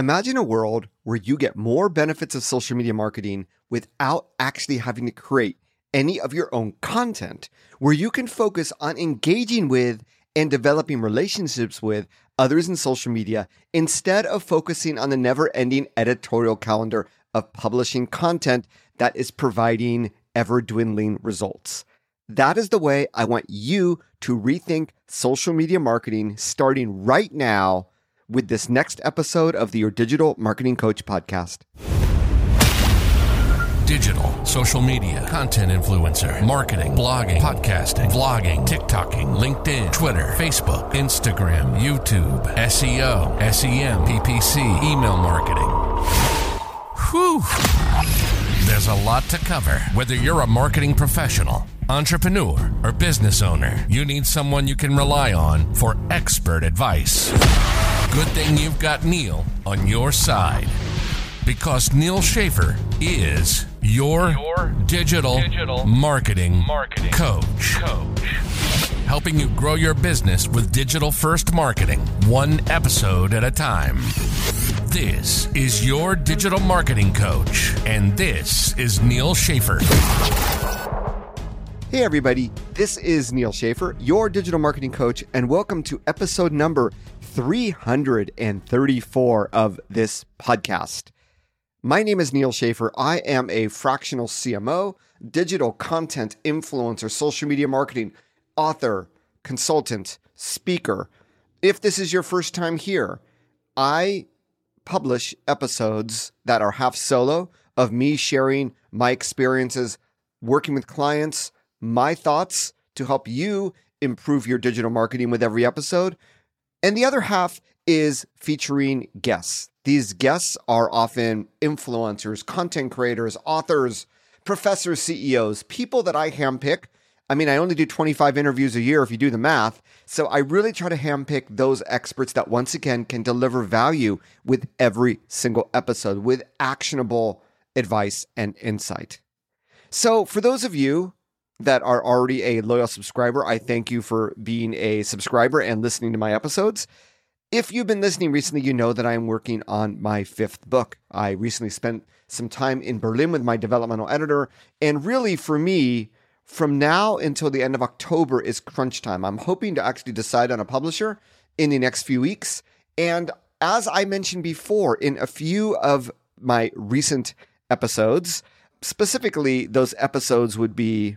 Imagine a world where you get more benefits of social media marketing without actually having to create any of your own content, where you can focus on engaging with and developing relationships with others in social media instead of focusing on the never ending editorial calendar of publishing content that is providing ever dwindling results. That is the way I want you to rethink social media marketing starting right now with this next episode of the Your Digital Marketing Coach podcast. Digital, social media, content influencer, marketing, blogging, podcasting, vlogging, TikToking, LinkedIn, Twitter, Facebook, Instagram, YouTube, SEO, SEM, PPC, email marketing. Whew. There's a lot to cover. Whether you're a marketing professional, entrepreneur, or business owner, you need someone you can rely on for expert advice. Good thing you've got Neal on your side. Because Neal Schaffer is your, your digital, digital marketing, marketing coach. coach. Helping you grow your business with digital first marketing, one episode at a time. This is your digital marketing coach, and this is Neal Schaffer. Hey, everybody, this is Neal Schaffer, your digital marketing coach, and welcome to episode number 334 of this podcast. My name is Neal Schaffer. I am a fractional CMO, digital content influencer, social media marketing, author, consultant, speaker. If this is your first time here, I publish episodes that are half solo of me sharing my experiences working with clients, my thoughts to help you improve your digital marketing with every episode. And the other half is featuring guests. These guests are often influencers, content creators, authors, professors, CEOs, people that I handpick. I mean, I only do 25 interviews a year if you do the math. So I really try to handpick those experts that once again can deliver value with every single episode with actionable advice and insight. So for those of you that are already a loyal subscriber, I thank you for being a subscriber and listening to my episodes. If you've been listening recently, you know that I am working on my fifth book. I recently spent some time in Berlin with my developmental editor. And really, for me, from now until the end of October is crunch time. I'm hoping to actually decide on a publisher in the next few weeks. And as I mentioned before, in a few of my recent episodes, specifically, those episodes would be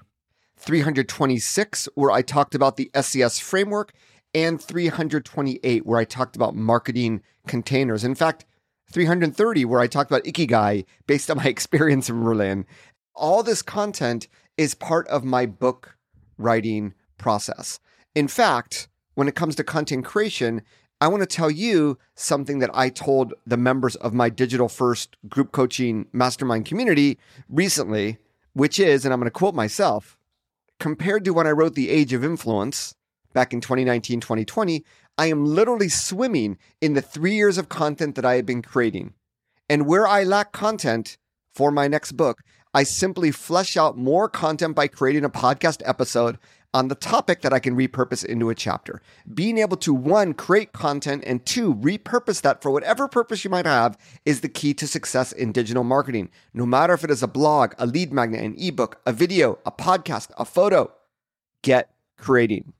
326, where I talked about the SES framework and 328, where I talked about marketing containers. In fact, 330, where I talked about Ikigai based on my experience in Berlin. All this content is part of my book writing process. In fact, when it comes to content creation, I want to tell you something that I told the members of my digital first group coaching mastermind community recently, which is, and I'm going to quote myself, compared to when I wrote The Age of Influence, back in 2019, 2020, I am literally swimming in the three years of content that I have been creating. And where I lack content for my next book, I simply flesh out more content by creating a podcast episode on the topic that I can repurpose into a chapter. Being able to one, create content, and two, repurpose that for whatever purpose you might have is the key to success in digital marketing. No matter if it is a blog, a lead magnet, an ebook, a video, a podcast, a photo, get creating.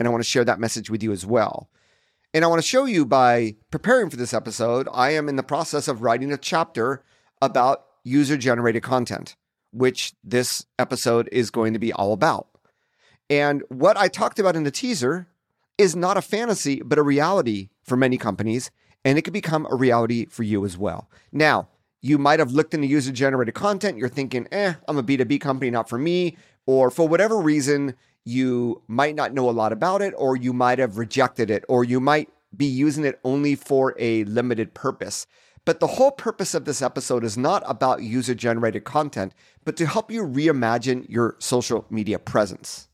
And I want to share that message with you as well. And I want to show you by preparing for this episode, I am in the process of writing a chapter about user generated content, which this episode is going to be all about. And what I talked about in the teaser is not a fantasy, but a reality for many companies. And it could become a reality for you as well. Now, you might have looked into user generated content. You're thinking, eh, I'm a B2B company, not for me. Or for whatever reason, you might not know a lot about it, or you might have rejected it, or you might be using it only for a limited purpose. But the whole purpose of this episode is not about user generated content, but to help you reimagine your social media presence.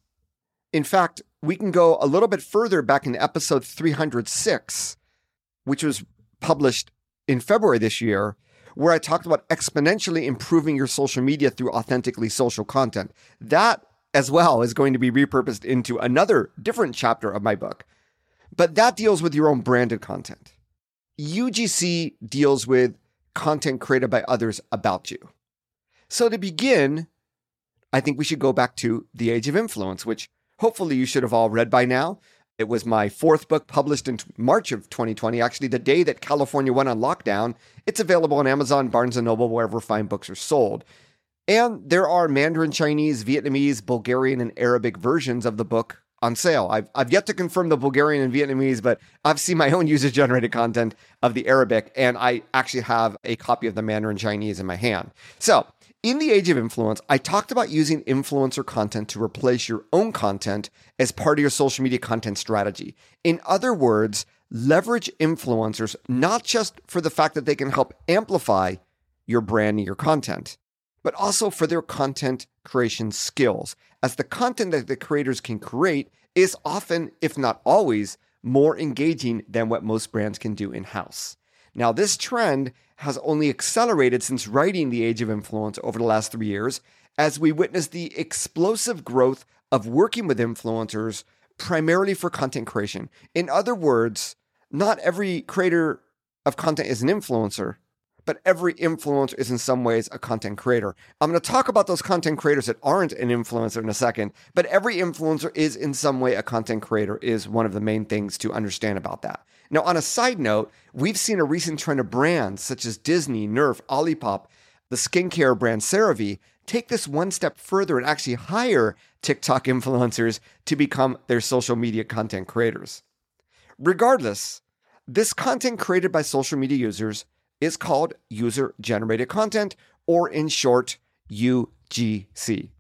In fact, we can go a little bit further back in episode 306, which was published in February this year, where I talked about exponentially improving your social media through authentically social content. That as well is going to be repurposed into another different chapter of my book. But that deals with your own branded content. UGC deals with content created by others about you. So to begin, I think we should go back to The Age of Influence, which hopefully you should have all read by now. It was my fourth book published in March of 2020, actually the day that California went on lockdown. It's available on Amazon, Barnes & Noble, wherever fine books are sold. And there are Mandarin Chinese, Vietnamese, Bulgarian, and Arabic versions of the book on sale. I've, I've yet to confirm the Bulgarian and Vietnamese, but I've seen my own user generated content of the Arabic, and I actually have a copy of the Mandarin Chinese in my hand. So, in the age of influence, I talked about using influencer content to replace your own content as part of your social media content strategy. In other words, leverage influencers not just for the fact that they can help amplify your brand and your content, but also for their content creation skills, as the content that the creators can create is often, if not always, more engaging than what most brands can do in house. Now, this trend has only accelerated since writing The Age of Influence over the last three years, as we witness the explosive growth of working with influencers primarily for content creation. In other words, not every creator of content is an influencer, but every influencer is in some ways a content creator. I'm going to talk about those content creators that aren't an influencer in a second, but every influencer is in some way a content creator, is one of the main things to understand about that. Now, on a side note, we've seen a recent trend of brands such as Disney, Nerf, Olipop, the skincare brand CeraVe take this one step further and actually hire TikTok influencers to become their social media content creators. Regardless, this content created by social media users is called user generated content, or in short, UGC.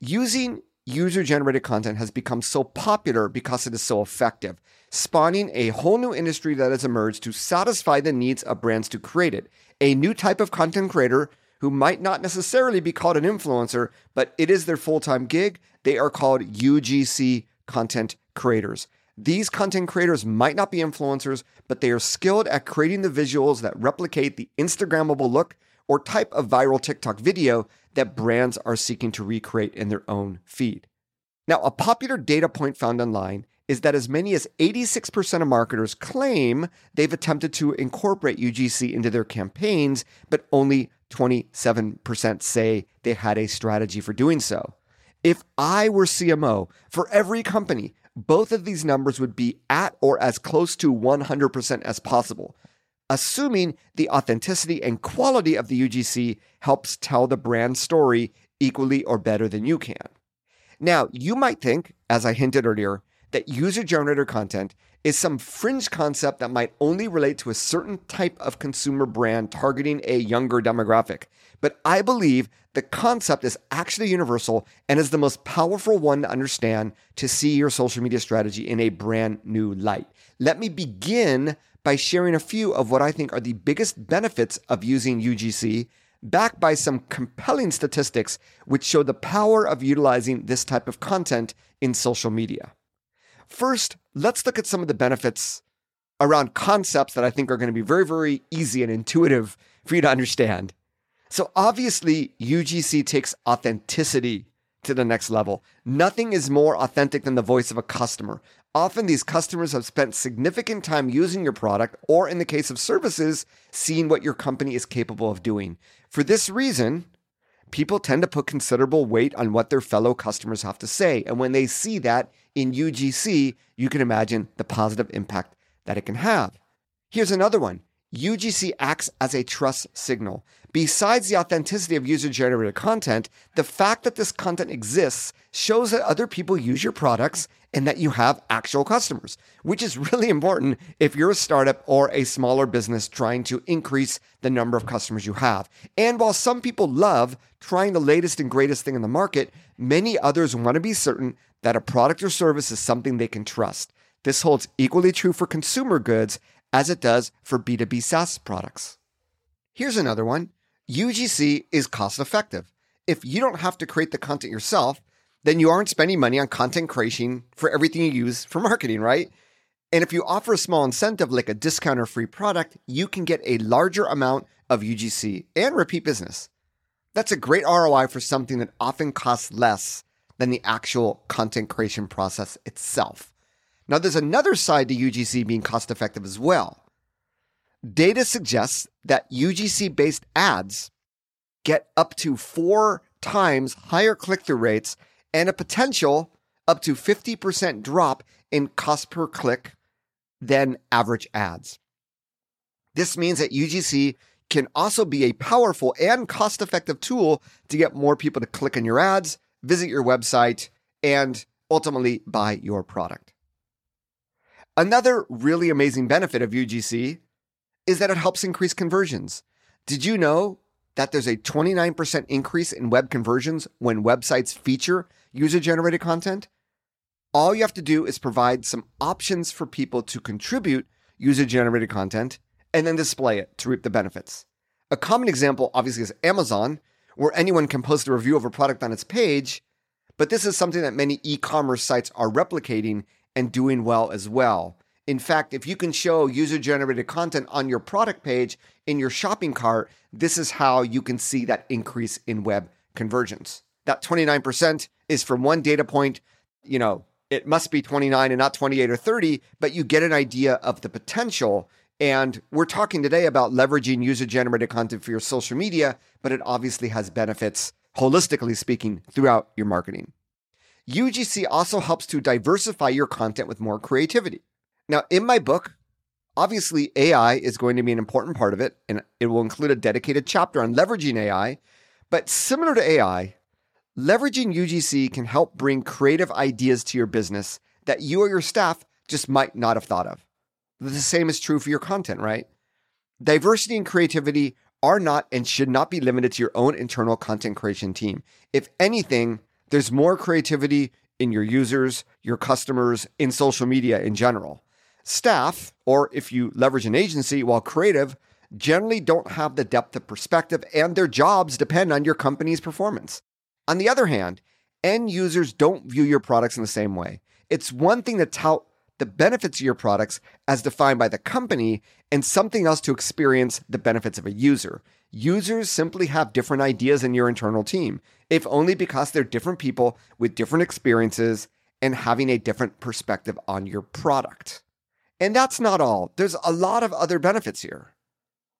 Using user generated content has become so popular because it is so effective, spawning a whole new industry that has emerged to satisfy the needs of brands to create it. A new type of content creator who might not necessarily be called an influencer, but it is their full time gig. They are called UGC content creators. These content creators might not be influencers, but they are skilled at creating the visuals that replicate the Instagrammable look or type of viral TikTok video that brands are seeking to recreate in their own feed. Now, a popular data point found online is that as many as 86% of marketers claim they've attempted to incorporate UGC into their campaigns, but only 27% say they had a strategy for doing so. If I were CMO for every company, both of these numbers would be at or as close to 100% as possible, assuming the authenticity and quality of the UGC helps tell the brand story equally or better than you can. Now, you might think, as I hinted earlier, that user generated content is some fringe concept that might only relate to a certain type of consumer brand targeting a younger demographic. But I believe the concept is actually universal and is the most powerful one to understand to see your social media strategy in a brand new light. Let me begin by sharing a few of what I think are the biggest benefits of using UGC, backed by some compelling statistics which show the power of utilizing this type of content in social media. First, let's look at some of the benefits around concepts that I think are going to be very, very easy and intuitive for you to understand. So, obviously, UGC takes authenticity to the next level. Nothing is more authentic than the voice of a customer. Often, these customers have spent significant time using your product, or in the case of services, seeing what your company is capable of doing. For this reason, people tend to put considerable weight on what their fellow customers have to say. And when they see that in UGC, you can imagine the positive impact that it can have. Here's another one UGC acts as a trust signal. Besides the authenticity of user generated content, the fact that this content exists shows that other people use your products and that you have actual customers, which is really important if you're a startup or a smaller business trying to increase the number of customers you have. And while some people love trying the latest and greatest thing in the market, many others want to be certain that a product or service is something they can trust. This holds equally true for consumer goods as it does for B2B SaaS products. Here's another one UGC is cost effective. If you don't have to create the content yourself, then you aren't spending money on content creation for everything you use for marketing, right? And if you offer a small incentive like a discount or free product, you can get a larger amount of UGC and repeat business. That's a great ROI for something that often costs less than the actual content creation process itself. Now, there's another side to UGC being cost effective as well. Data suggests that UGC based ads get up to four times higher click through rates and a potential up to 50% drop in cost per click than average ads. This means that UGC can also be a powerful and cost effective tool to get more people to click on your ads, visit your website, and ultimately buy your product. Another really amazing benefit of UGC is that it helps increase conversions. Did you know that there's a 29% increase in web conversions when websites feature user generated content? All you have to do is provide some options for people to contribute user generated content and then display it to reap the benefits. A common example, obviously, is Amazon, where anyone can post a review of a product on its page, but this is something that many e commerce sites are replicating and doing well as well. In fact, if you can show user generated content on your product page in your shopping cart, this is how you can see that increase in web conversions. That 29% is from one data point, you know, it must be 29 and not 28 or 30, but you get an idea of the potential and we're talking today about leveraging user generated content for your social media, but it obviously has benefits, holistically speaking, throughout your marketing. UGC also helps to diversify your content with more creativity. Now, in my book, obviously AI is going to be an important part of it, and it will include a dedicated chapter on leveraging AI. But similar to AI, leveraging UGC can help bring creative ideas to your business that you or your staff just might not have thought of. The same is true for your content, right? Diversity and creativity are not and should not be limited to your own internal content creation team. If anything, there's more creativity in your users, your customers, in social media in general. Staff, or if you leverage an agency while creative, generally don't have the depth of perspective and their jobs depend on your company's performance. On the other hand, end users don't view your products in the same way. It's one thing to tout the benefits of your products as defined by the company and something else to experience the benefits of a user. Users simply have different ideas in your internal team, if only because they're different people with different experiences and having a different perspective on your product. And that's not all. There's a lot of other benefits here.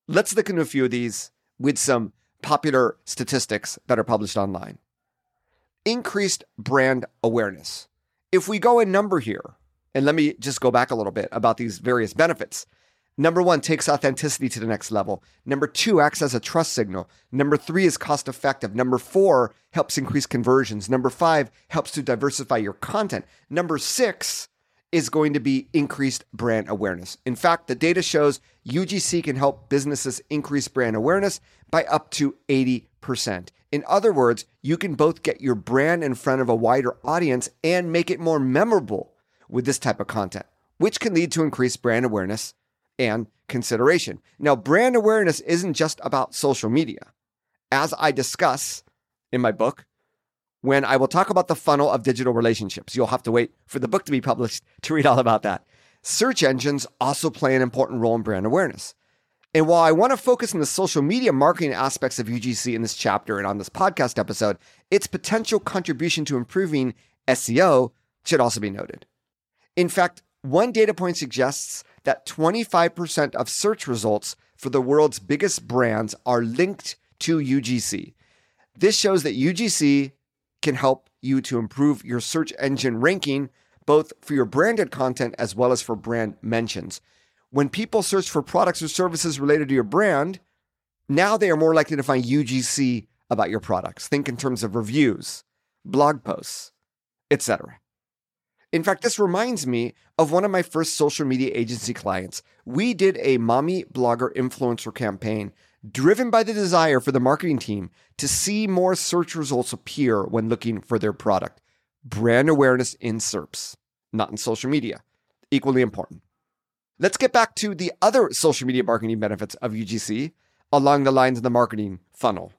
Let's look into a few of these with some popular statistics that are published online. Increased brand awareness. If we go in number here, and let me just go back a little bit about these various benefits. Number one takes authenticity to the next level. Number two acts as a trust signal. Number three is cost effective. Number four helps increase conversions. Number five helps to diversify your content. Number six is going to be increased brand awareness. In fact, the data shows UGC can help businesses increase brand awareness by up to 80%. In other words, you can both get your brand in front of a wider audience and make it more memorable with this type of content, which can lead to increased brand awareness and consideration. Now, brand awareness isn't just about social media. As I discuss in my book, when I will talk about the funnel of digital relationships, you'll have to wait for the book to be published to read all about that. Search engines also play an important role in brand awareness. And while I want to focus on the social media marketing aspects of UGC in this chapter and on this podcast episode, its potential contribution to improving SEO should also be noted. In fact, one data point suggests that 25% of search results for the world's biggest brands are linked to UGC. This shows that UGC can help you to improve your search engine ranking, both for your branded content as well as for brand mentions. When people search for products or services related to your brand, now they are more likely to find UGC about your products. Think in terms of reviews, blog posts, etc. In fact, this reminds me of one of my first social media agency clients. We did a mommy blogger influencer campaign driven by the desire for the marketing team to see more search results appear when looking for their product. Brand awareness in SERPs, not in social media. Equally important. Let's get back to the other social media marketing benefits of UGC along the lines of the marketing funnel.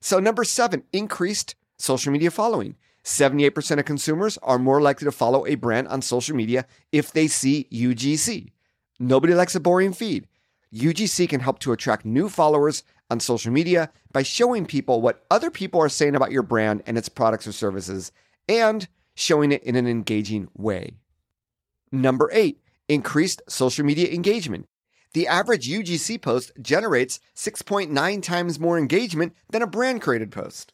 So, number seven, increased social media following. 78% of consumers are more likely to follow a brand on social media if they see UGC. Nobody likes a boring feed. UGC can help to attract new followers on social media by showing people what other people are saying about your brand and its products or services and showing it in an engaging way. Number eight, increased social media engagement. The average UGC post generates 6.9 times more engagement than a brand created post.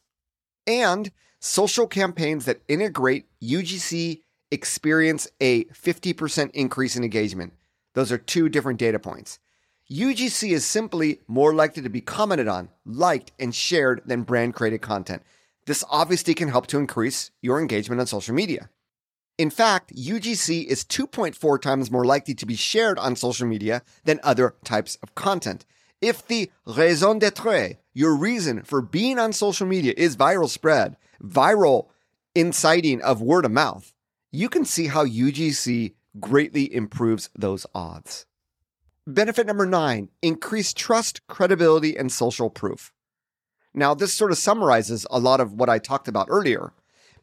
And social campaigns that integrate UGC experience a 50% increase in engagement. Those are two different data points. UGC is simply more likely to be commented on, liked, and shared than brand created content. This obviously can help to increase your engagement on social media. In fact, UGC is 2.4 times more likely to be shared on social media than other types of content. If the raison d'etre, your reason for being on social media, is viral spread, viral inciting of word of mouth, you can see how UGC greatly improves those odds. Benefit number nine increase trust, credibility, and social proof. Now, this sort of summarizes a lot of what I talked about earlier,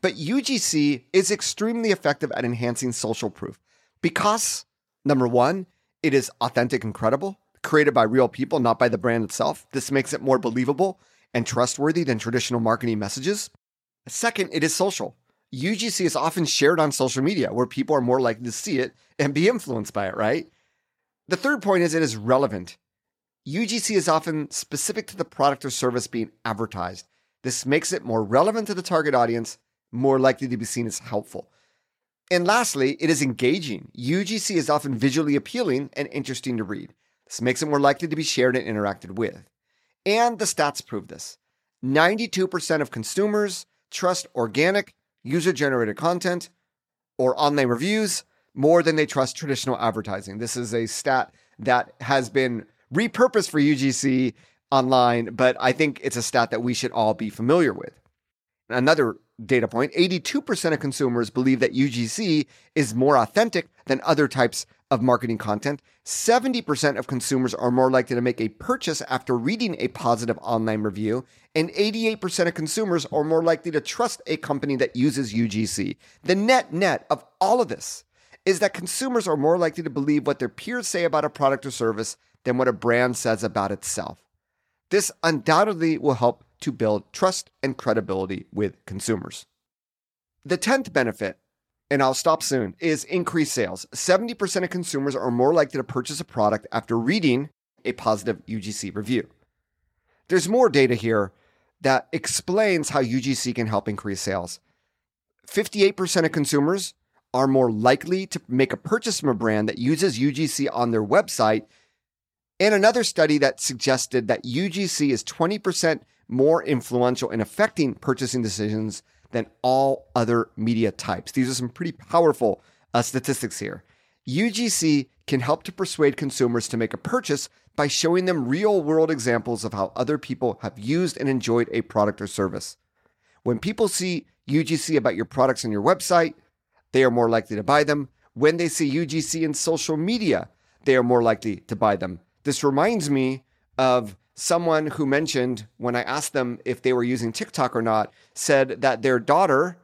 but UGC is extremely effective at enhancing social proof because, number one, it is authentic and credible, created by real people, not by the brand itself. This makes it more believable and trustworthy than traditional marketing messages. Second, it is social. UGC is often shared on social media where people are more likely to see it and be influenced by it, right? The third point is it is relevant. UGC is often specific to the product or service being advertised. This makes it more relevant to the target audience, more likely to be seen as helpful. And lastly, it is engaging. UGC is often visually appealing and interesting to read. This makes it more likely to be shared and interacted with. And the stats prove this 92% of consumers trust organic, user generated content or online reviews more than they trust traditional advertising. This is a stat that has been repurposed for UGC online, but I think it's a stat that we should all be familiar with. Another data point 82% of consumers believe that UGC is more authentic than other types of marketing content. 70% of consumers are more likely to make a purchase after reading a positive online review. And 88% of consumers are more likely to trust a company that uses UGC. The net net of all of this is that consumers are more likely to believe what their peers say about a product or service than what a brand says about itself. This undoubtedly will help to build trust and credibility with consumers. The 10th benefit, and I'll stop soon, is increased sales. 70% of consumers are more likely to purchase a product after reading a positive UGC review. There's more data here that explains how UGC can help increase sales. 58% of consumers are more likely to make a purchase from a brand that uses UGC on their website. And another study that suggested that UGC is 20% more influential in affecting purchasing decisions than all other media types. These are some pretty powerful uh, statistics here. UGC can help to persuade consumers to make a purchase by showing them real world examples of how other people have used and enjoyed a product or service. When people see UGC about your products on your website, they are more likely to buy them. When they see UGC in social media, they are more likely to buy them. This reminds me of someone who mentioned when I asked them if they were using TikTok or not, said that their daughter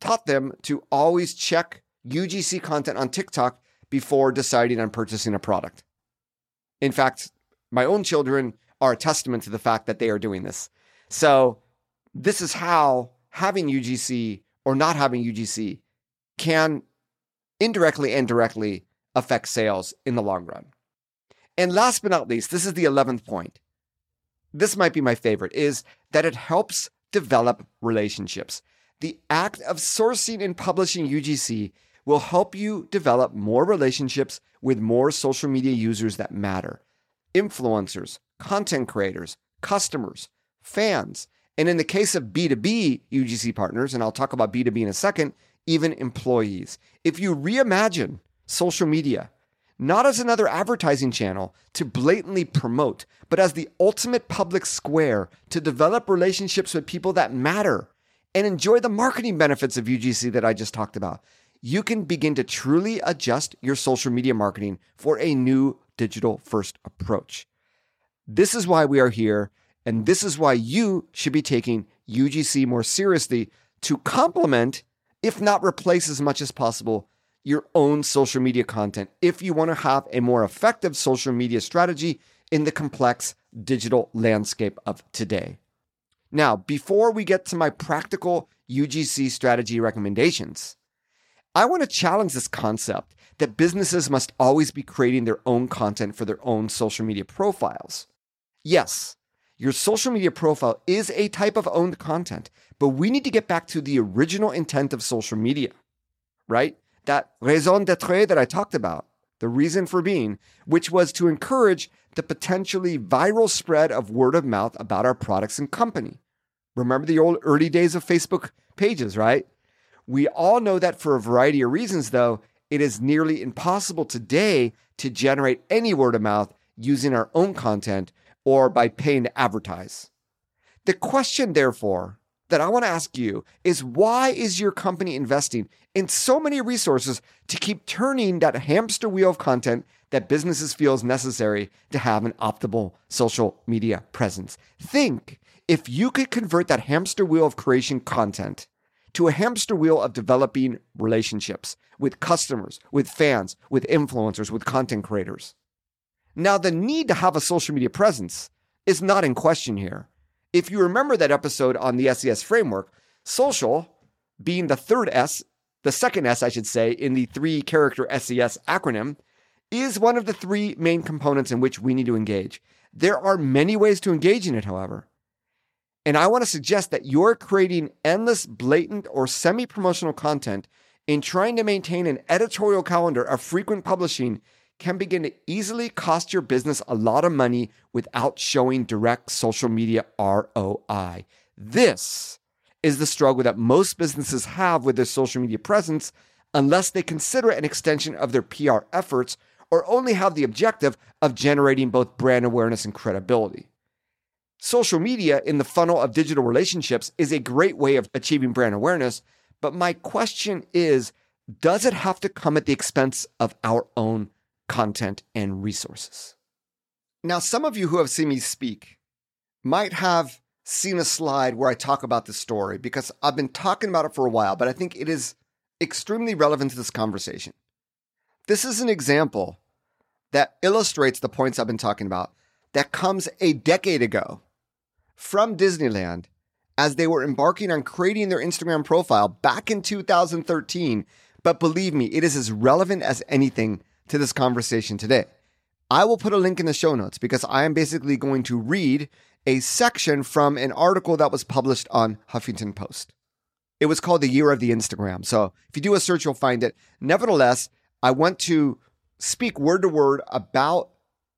taught them to always check UGC content on TikTok before deciding on purchasing a product. In fact, my own children are a testament to the fact that they are doing this. So, this is how having UGC or not having UGC can indirectly and directly affect sales in the long run. And last but not least, this is the 11th point. This might be my favorite is that it helps develop relationships. The act of sourcing and publishing UGC will help you develop more relationships with more social media users that matter influencers, content creators, customers, fans, and in the case of B2B UGC partners, and I'll talk about B2B in a second, even employees. If you reimagine social media not as another advertising channel to blatantly promote, but as the ultimate public square to develop relationships with people that matter and enjoy the marketing benefits of UGC that I just talked about. You can begin to truly adjust your social media marketing for a new digital first approach. This is why we are here, and this is why you should be taking UGC more seriously to complement, if not replace as much as possible, your own social media content if you want to have a more effective social media strategy in the complex digital landscape of today. Now, before we get to my practical UGC strategy recommendations, I want to challenge this concept that businesses must always be creating their own content for their own social media profiles. Yes, your social media profile is a type of owned content, but we need to get back to the original intent of social media, right? That raison d'etre that I talked about, the reason for being, which was to encourage the potentially viral spread of word of mouth about our products and company. Remember the old early days of Facebook pages, right? We all know that for a variety of reasons, though, it is nearly impossible today to generate any word of mouth using our own content or by paying to advertise. The question, therefore, that I want to ask you is why is your company investing in so many resources to keep turning that hamster wheel of content that businesses feel is necessary to have an optimal social media presence? Think if you could convert that hamster wheel of creation content to a hamster wheel of developing relationships with customers, with fans, with influencers, with content creators. Now, the need to have a social media presence is not in question here. If you remember that episode on the SES framework, social being the third S, the second S, I should say, in the three character SES acronym, is one of the three main components in which we need to engage. There are many ways to engage in it, however. And I want to suggest that you're creating endless, blatant, or semi promotional content in trying to maintain an editorial calendar of frequent publishing can begin to easily cost your business a lot of money without showing direct social media ROI. This is the struggle that most businesses have with their social media presence unless they consider it an extension of their PR efforts or only have the objective of generating both brand awareness and credibility. Social media in the funnel of digital relationships is a great way of achieving brand awareness, but my question is does it have to come at the expense of our own content and resources? Now, some of you who have seen me speak might have seen a slide where I talk about this story because I've been talking about it for a while, but I think it is extremely relevant to this conversation. This is an example that illustrates the points I've been talking about that comes a decade ago from Disneyland as they were embarking on creating their Instagram profile back in 2013. But believe me, it is as relevant as anything to this conversation today. I will put a link in the show notes because I am basically going to read a section from an article that was published on Huffington Post. It was called The Year of the Instagram. So if you do a search, you'll find it. Nevertheless, I want to speak word to word about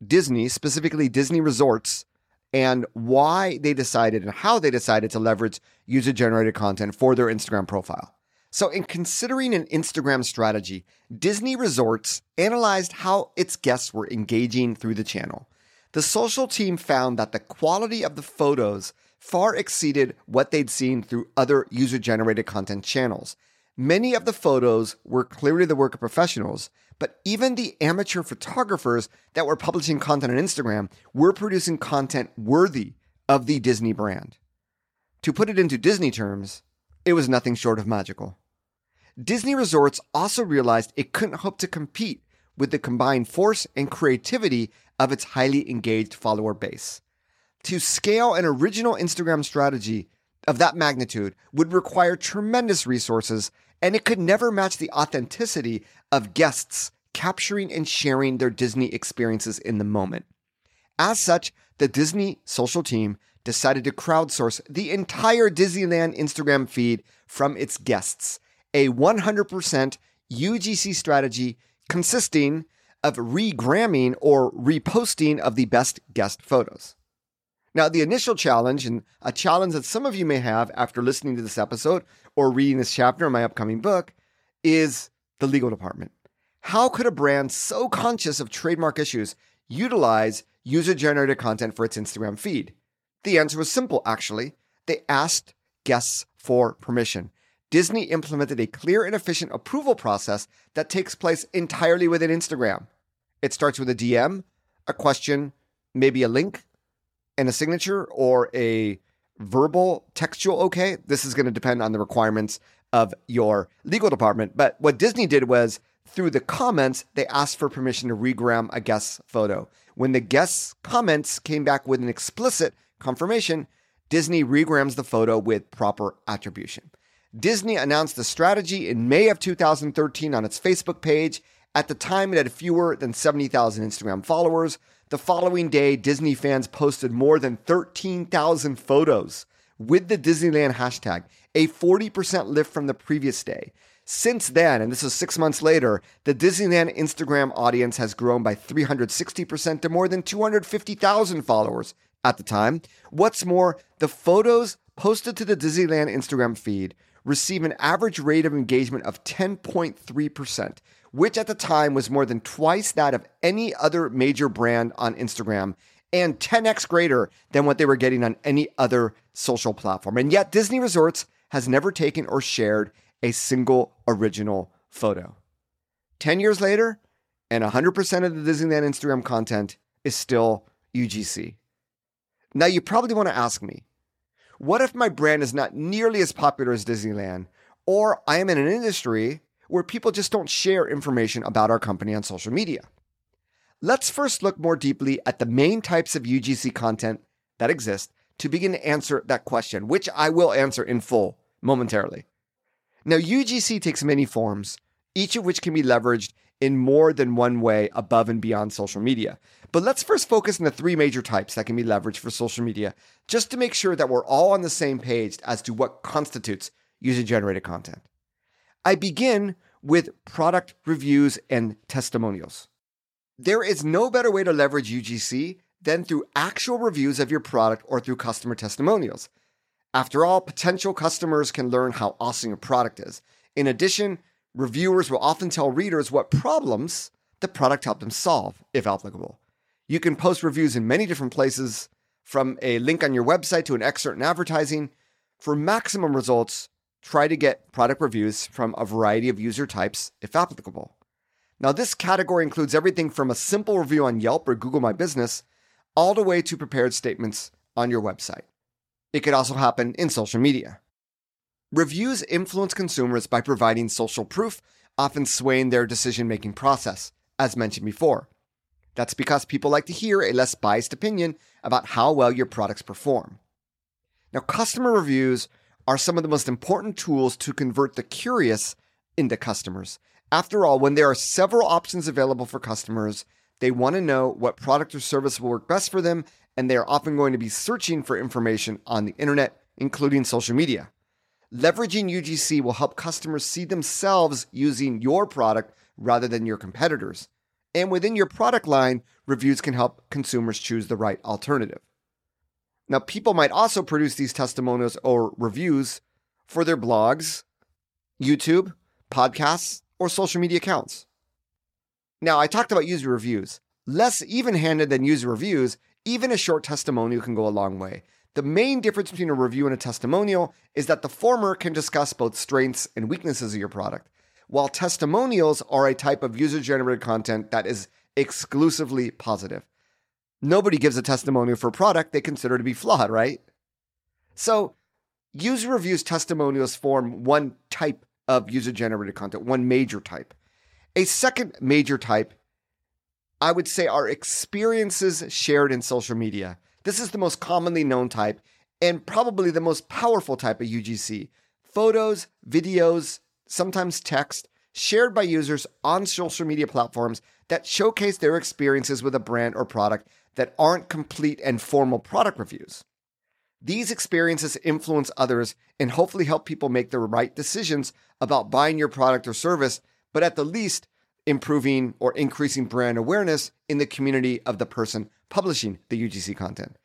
Disney, specifically Disney Resorts, and why they decided and how they decided to leverage user generated content for their Instagram profile. So, in considering an Instagram strategy, Disney Resorts analyzed how its guests were engaging through the channel. The social team found that the quality of the photos far exceeded what they'd seen through other user generated content channels. Many of the photos were clearly the work of professionals, but even the amateur photographers that were publishing content on Instagram were producing content worthy of the Disney brand. To put it into Disney terms, it was nothing short of magical. Disney Resorts also realized it couldn't hope to compete with the combined force and creativity of its highly engaged follower base. To scale an original Instagram strategy of that magnitude would require tremendous resources and it could never match the authenticity of guests capturing and sharing their Disney experiences in the moment. As such, the Disney social team decided to crowdsource the entire Disneyland Instagram feed from its guests, a 100% UGC strategy consisting of regramming or reposting of the best guest photos. Now, the initial challenge, and a challenge that some of you may have after listening to this episode or reading this chapter in my upcoming book, is the legal department. How could a brand so conscious of trademark issues utilize user generated content for its Instagram feed? The answer was simple, actually. They asked guests for permission. Disney implemented a clear and efficient approval process that takes place entirely within Instagram. It starts with a DM, a question, maybe a link, and a signature or a verbal textual okay. This is going to depend on the requirements of your legal department. But what Disney did was through the comments, they asked for permission to regram a guest's photo. When the guest's comments came back with an explicit confirmation, Disney regrams the photo with proper attribution. Disney announced the strategy in May of 2013 on its Facebook page. At the time, it had fewer than 70,000 Instagram followers. The following day, Disney fans posted more than 13,000 photos with the Disneyland hashtag, a 40% lift from the previous day. Since then, and this is six months later, the Disneyland Instagram audience has grown by 360% to more than 250,000 followers at the time. What's more, the photos posted to the Disneyland Instagram feed receive an average rate of engagement of 10.3%, which at the time was more than twice that of any other major brand on Instagram and 10x greater than what they were getting on any other social platform. And yet, Disney Resorts has never taken or shared a single original photo. 10 years later, and 100% of the Disneyland Instagram content is still UGC. Now, you probably want to ask me, what if my brand is not nearly as popular as Disneyland, or I am in an industry where people just don't share information about our company on social media? Let's first look more deeply at the main types of UGC content that exist to begin to answer that question, which I will answer in full momentarily. Now, UGC takes many forms, each of which can be leveraged in more than one way above and beyond social media. But let's first focus on the three major types that can be leveraged for social media, just to make sure that we're all on the same page as to what constitutes user generated content. I begin with product reviews and testimonials. There is no better way to leverage UGC than through actual reviews of your product or through customer testimonials. After all, potential customers can learn how awesome your product is. In addition, reviewers will often tell readers what problems the product helped them solve, if applicable. You can post reviews in many different places, from a link on your website to an excerpt in advertising. For maximum results, try to get product reviews from a variety of user types, if applicable. Now, this category includes everything from a simple review on Yelp or Google My Business all the way to prepared statements on your website. It could also happen in social media. Reviews influence consumers by providing social proof, often swaying their decision making process, as mentioned before. That's because people like to hear a less biased opinion about how well your products perform. Now, customer reviews are some of the most important tools to convert the curious into customers. After all, when there are several options available for customers, they want to know what product or service will work best for them and they are often going to be searching for information on the internet, including social media. Leveraging UGC will help customers see themselves using your product rather than your competitors. And within your product line, reviews can help consumers choose the right alternative. Now, people might also produce these testimonials or reviews for their blogs, YouTube, podcasts, or social media accounts. Now, I talked about user reviews. Less even handed than user reviews even a short testimonial can go a long way. The main difference between a review and a testimonial is that the former can discuss both strengths and weaknesses of your product, while testimonials are a type of user generated content that is exclusively positive. Nobody gives a testimonial for a product they consider to be flawed, right? So, user reviews testimonials form one type of user generated content, one major type. A second major type I would say are experiences shared in social media. This is the most commonly known type and probably the most powerful type of UGC. Photos, videos, sometimes text shared by users on social media platforms that showcase their experiences with a brand or product that aren't complete and formal product reviews. These experiences influence others and hopefully help people make the right decisions about buying your product or service, but at the least, improving or increasing brand awareness in the community of the person publishing the UGC content.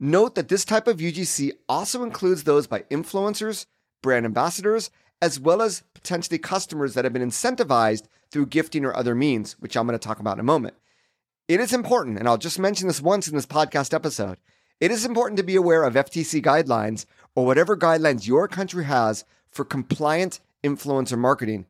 Note that this type of UGC also includes those by influencers, brand ambassadors, as well as potentially customers that have been incentivized through gifting or other means, which I'm going to talk about in a moment. It is important, and I'll just mention this once in this podcast episode. It is important to be aware of FTC guidelines or whatever guidelines your country has for compliant influencer marketing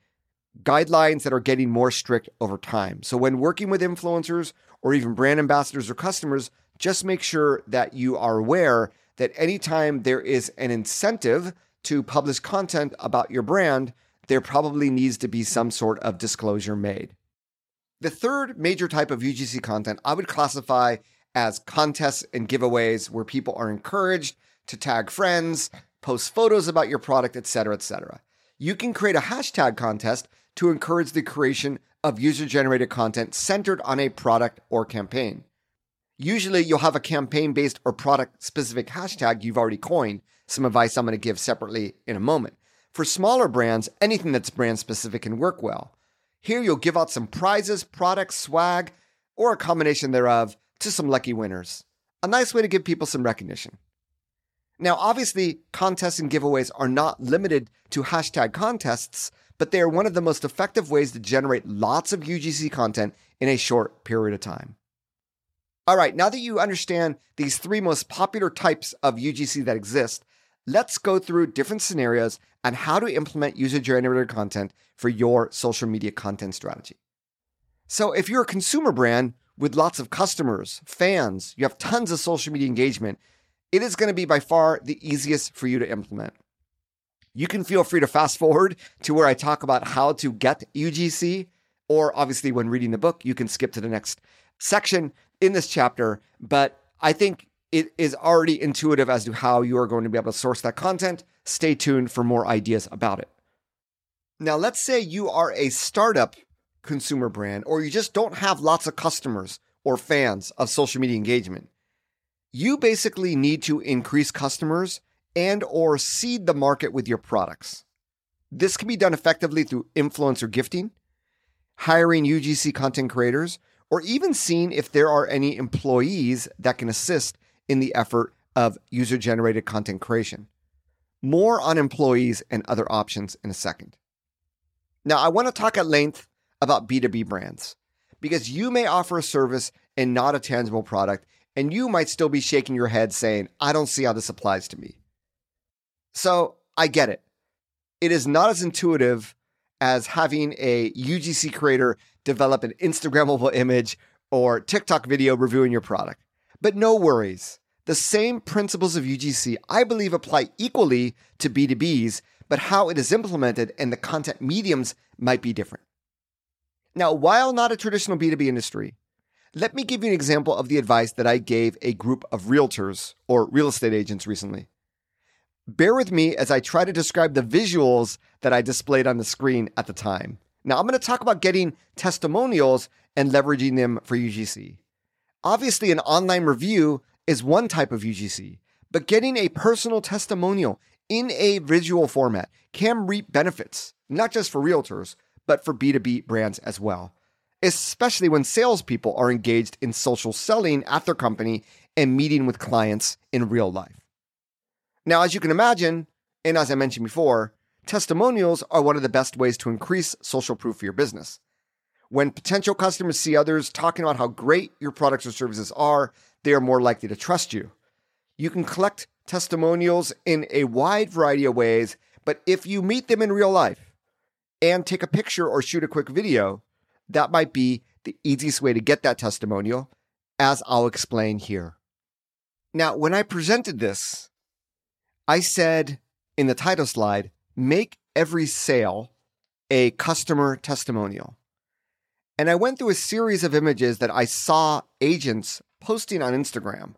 guidelines that are getting more strict over time. So when working with influencers or even brand ambassadors or customers, just make sure that you are aware that anytime there is an incentive to publish content about your brand, there probably needs to be some sort of disclosure made. The third major type of UGC content I would classify as contests and giveaways where people are encouraged to tag friends, post photos about your product, etc., etc. You can create a hashtag contest to encourage the creation of user generated content centered on a product or campaign. Usually, you'll have a campaign based or product specific hashtag you've already coined, some advice I'm going to give separately in a moment. For smaller brands, anything that's brand specific can work well. Here, you'll give out some prizes, products, swag, or a combination thereof to some lucky winners. A nice way to give people some recognition. Now, obviously, contests and giveaways are not limited to hashtag contests, but they are one of the most effective ways to generate lots of UGC content in a short period of time. All right, now that you understand these three most popular types of UGC that exist, let's go through different scenarios and how to implement user generated content for your social media content strategy. So, if you're a consumer brand with lots of customers, fans, you have tons of social media engagement, it is going to be by far the easiest for you to implement. You can feel free to fast forward to where I talk about how to get UGC, or obviously, when reading the book, you can skip to the next section in this chapter. But I think it is already intuitive as to how you are going to be able to source that content. Stay tuned for more ideas about it. Now, let's say you are a startup consumer brand, or you just don't have lots of customers or fans of social media engagement. You basically need to increase customers and or seed the market with your products. This can be done effectively through influencer gifting, hiring UGC content creators, or even seeing if there are any employees that can assist in the effort of user generated content creation. More on employees and other options in a second. Now, I want to talk at length about B2B brands because you may offer a service and not a tangible product, and you might still be shaking your head saying, I don't see how this applies to me. So I get it. It is not as intuitive as having a UGC creator develop an Instagrammable image or TikTok video reviewing your product. But no worries. The same principles of UGC, I believe, apply equally to B2Bs, but how it is implemented and the content mediums might be different. Now, while not a traditional B2B industry, let me give you an example of the advice that I gave a group of realtors or real estate agents recently. Bear with me as I try to describe the visuals that I displayed on the screen at the time. Now, I'm going to talk about getting testimonials and leveraging them for UGC. Obviously, an online review is one type of UGC, but getting a personal testimonial in a visual format can reap benefits, not just for realtors, but for B2B brands as well, especially when salespeople are engaged in social selling at their company and meeting with clients in real life. Now, as you can imagine, and as I mentioned before, testimonials are one of the best ways to increase social proof for your business. When potential customers see others talking about how great your products or services are, they are more likely to trust you. You can collect testimonials in a wide variety of ways, but if you meet them in real life and take a picture or shoot a quick video, that might be the easiest way to get that testimonial, as I'll explain here. Now, when I presented this, I said in the title slide, make every sale a customer testimonial. And I went through a series of images that I saw agents posting on Instagram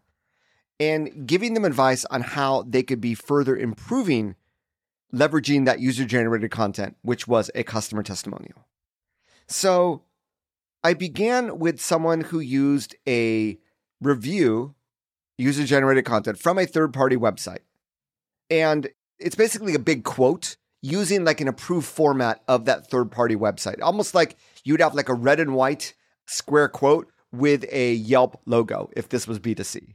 and giving them advice on how they could be further improving leveraging that user generated content, which was a customer testimonial. So I began with someone who used a review, user generated content from a third party website. And it's basically a big quote using like an approved format of that third party website, almost like you'd have like a red and white square quote with a Yelp logo if this was B2C.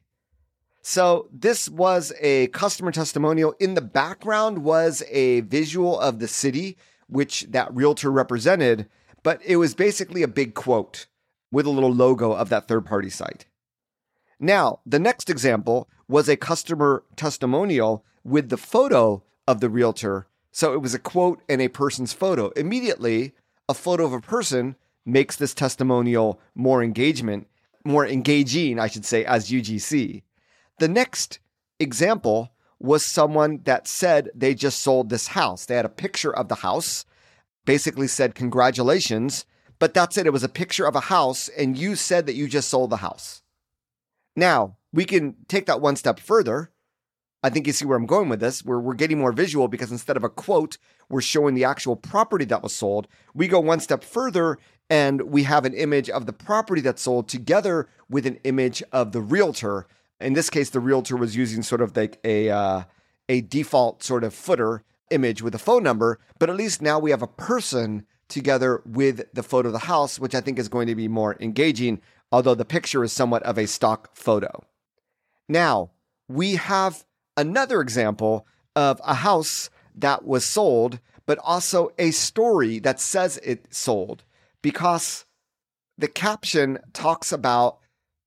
So this was a customer testimonial. In the background was a visual of the city, which that realtor represented, but it was basically a big quote with a little logo of that third party site. Now, the next example was a customer testimonial with the photo of the realtor. So it was a quote and a person's photo. Immediately, a photo of a person makes this testimonial more engagement, more engaging, I should say, as UGC. The next example was someone that said they just sold this house. They had a picture of the house, basically said, Congratulations. But that's it. It was a picture of a house, and you said that you just sold the house. Now, we can take that one step further. I think you see where I'm going with this. Where we're getting more visual because instead of a quote, we're showing the actual property that was sold. We go one step further and we have an image of the property that's sold together with an image of the realtor. In this case, the realtor was using sort of like a uh, a default sort of footer image with a phone number, but at least now we have a person together with the photo of the house, which I think is going to be more engaging, although the picture is somewhat of a stock photo. Now, we have another example of a house that was sold, but also a story that says it sold because the caption talks about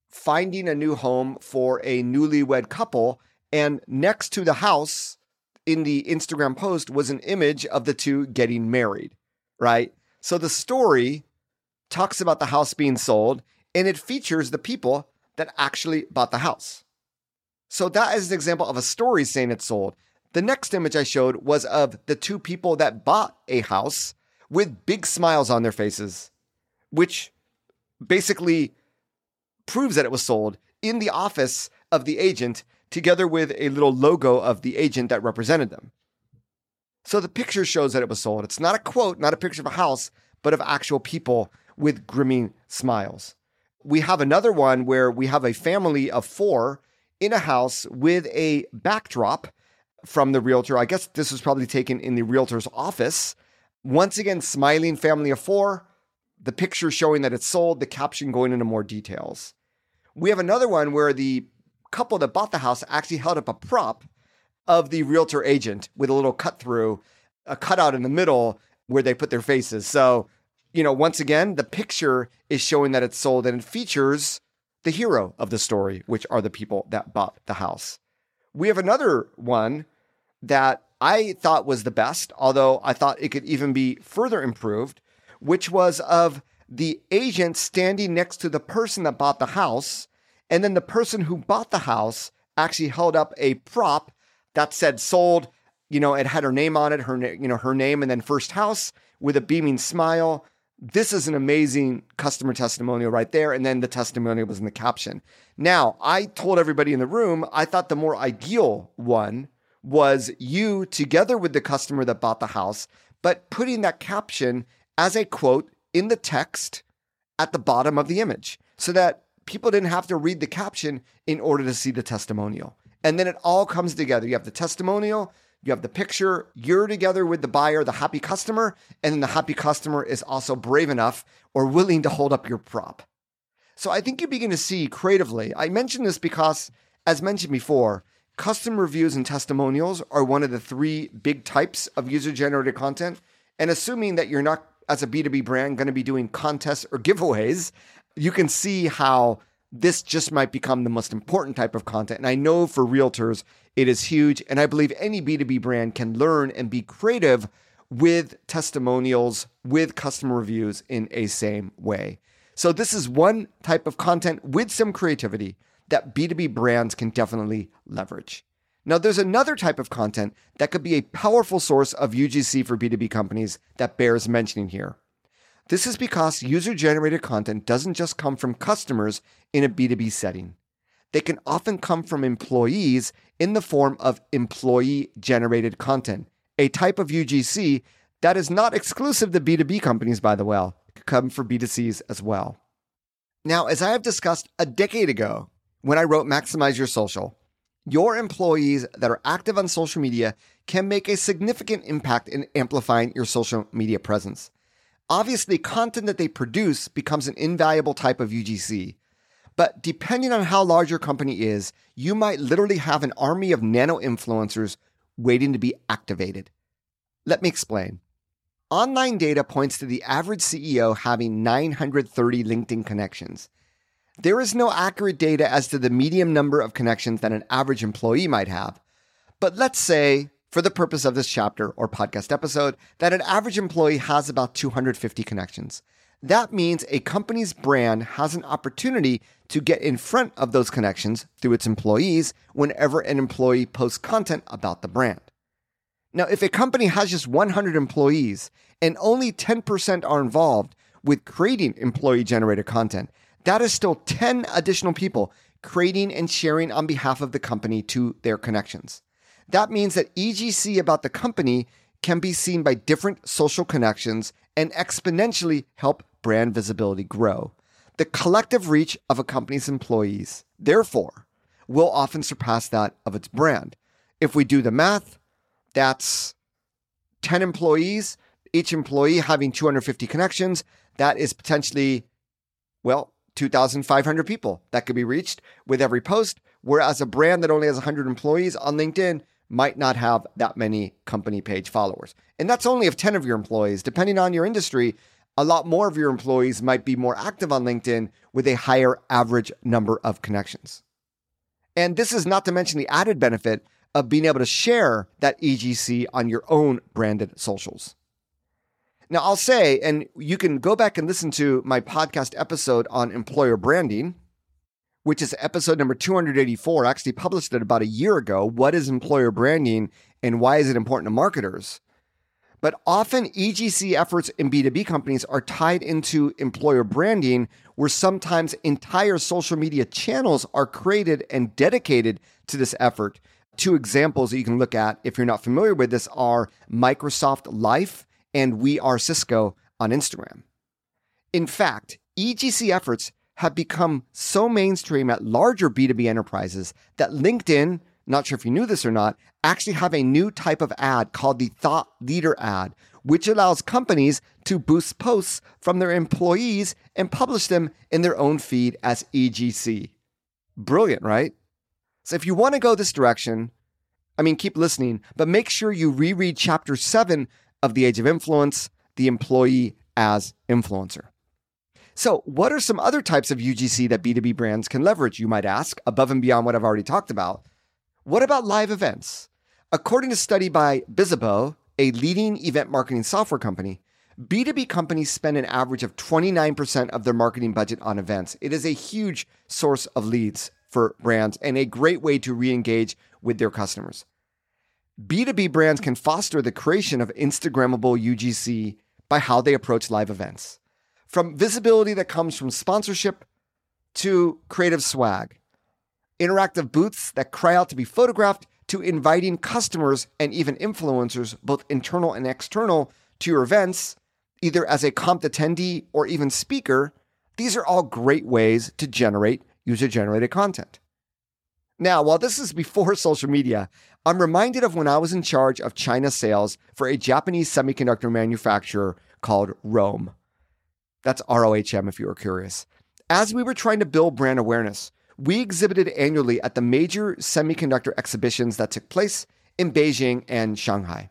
finding a new home for a newlywed couple. And next to the house in the Instagram post was an image of the two getting married, right? So the story talks about the house being sold and it features the people that actually bought the house. So that is an example of a story saying it's sold. The next image I showed was of the two people that bought a house with big smiles on their faces, which basically proves that it was sold in the office of the agent together with a little logo of the agent that represented them. So the picture shows that it was sold. It's not a quote, not a picture of a house, but of actual people with grimming smiles. We have another one where we have a family of four in a house with a backdrop from the realtor. I guess this was probably taken in the realtor's office. Once again, smiling family of four, the picture showing that it's sold, the caption going into more details. We have another one where the couple that bought the house actually held up a prop of the realtor agent with a little cut through, a cutout in the middle where they put their faces. So, you know, once again, the picture is showing that it's sold and it features the hero of the story, which are the people that bought the house. We have another one that I thought was the best, although I thought it could even be further improved, which was of the agent standing next to the person that bought the house. And then the person who bought the house actually held up a prop that said sold. You know, it had her name on it, her you know her name, and then first house with a beaming smile. This is an amazing customer testimonial right there. And then the testimonial was in the caption. Now, I told everybody in the room, I thought the more ideal one was you together with the customer that bought the house, but putting that caption as a quote in the text at the bottom of the image so that people didn't have to read the caption in order to see the testimonial. And then it all comes together. You have the testimonial, you have the picture, you're together with the buyer, the happy customer, and then the happy customer is also brave enough or willing to hold up your prop. So I think you begin to see creatively. I mention this because, as mentioned before, custom reviews and testimonials are one of the three big types of user generated content. And assuming that you're not, as a B2B brand, going to be doing contests or giveaways, you can see how this just might become the most important type of content. And I know for realtors, it is huge. And I believe any B2B brand can learn and be creative with testimonials, with customer reviews in a same way. So, this is one type of content with some creativity that B2B brands can definitely leverage. Now, there's another type of content that could be a powerful source of UGC for B2B companies that bears mentioning here. This is because user generated content doesn't just come from customers in a B2B setting. They can often come from employees in the form of employee generated content, a type of UGC that is not exclusive to B2B companies, by the way, it could come for B2Cs as well. Now, as I have discussed a decade ago when I wrote Maximize Your Social, your employees that are active on social media can make a significant impact in amplifying your social media presence. Obviously, content that they produce becomes an invaluable type of UGC. But depending on how large your company is, you might literally have an army of nano influencers waiting to be activated. Let me explain. Online data points to the average CEO having 930 LinkedIn connections. There is no accurate data as to the medium number of connections that an average employee might have. But let's say for the purpose of this chapter or podcast episode that an average employee has about 250 connections. That means a company's brand has an opportunity to get in front of those connections through its employees whenever an employee posts content about the brand. Now, if a company has just 100 employees and only 10% are involved with creating employee generated content, that is still 10 additional people creating and sharing on behalf of the company to their connections. That means that EGC about the company can be seen by different social connections and exponentially help brand visibility grow. The collective reach of a company's employees, therefore, will often surpass that of its brand. If we do the math, that's 10 employees, each employee having 250 connections. That is potentially, well, 2,500 people that could be reached with every post. Whereas a brand that only has 100 employees on LinkedIn might not have that many company page followers. And that's only of 10 of your employees. Depending on your industry, a lot more of your employees might be more active on LinkedIn with a higher average number of connections. And this is not to mention the added benefit of being able to share that EGC on your own branded socials. Now, I'll say, and you can go back and listen to my podcast episode on employer branding which is episode number 284. I actually published it about a year ago. What is employer branding and why is it important to marketers? But often EGC efforts in B2B companies are tied into employer branding, where sometimes entire social media channels are created and dedicated to this effort. Two examples that you can look at if you're not familiar with this are Microsoft Life and We Are Cisco on Instagram. In fact, EGC efforts have become so mainstream at larger B2B enterprises that LinkedIn, not sure if you knew this or not, actually have a new type of ad called the thought leader ad, which allows companies to boost posts from their employees and publish them in their own feed as EGC. Brilliant, right? So if you want to go this direction, I mean, keep listening, but make sure you reread chapter seven of The Age of Influence, The Employee as Influencer. So, what are some other types of UGC that B2B brands can leverage, you might ask, above and beyond what I've already talked about? What about live events? According to a study by Bizzabo, a leading event marketing software company, B2B companies spend an average of 29% of their marketing budget on events. It is a huge source of leads for brands and a great way to re engage with their customers. B2B brands can foster the creation of Instagrammable UGC by how they approach live events from visibility that comes from sponsorship to creative swag, interactive booths that cry out to be photographed to inviting customers and even influencers, both internal and external, to your events, either as a comp attendee or even speaker. These are all great ways to generate user generated content. Now, while this is before social media, I'm reminded of when I was in charge of China sales for a Japanese semiconductor manufacturer called ROHM. That's ROHM if you were curious. As we were trying to build brand awareness, we exhibited annually at the major semiconductor exhibitions that took place in Beijing and Shanghai.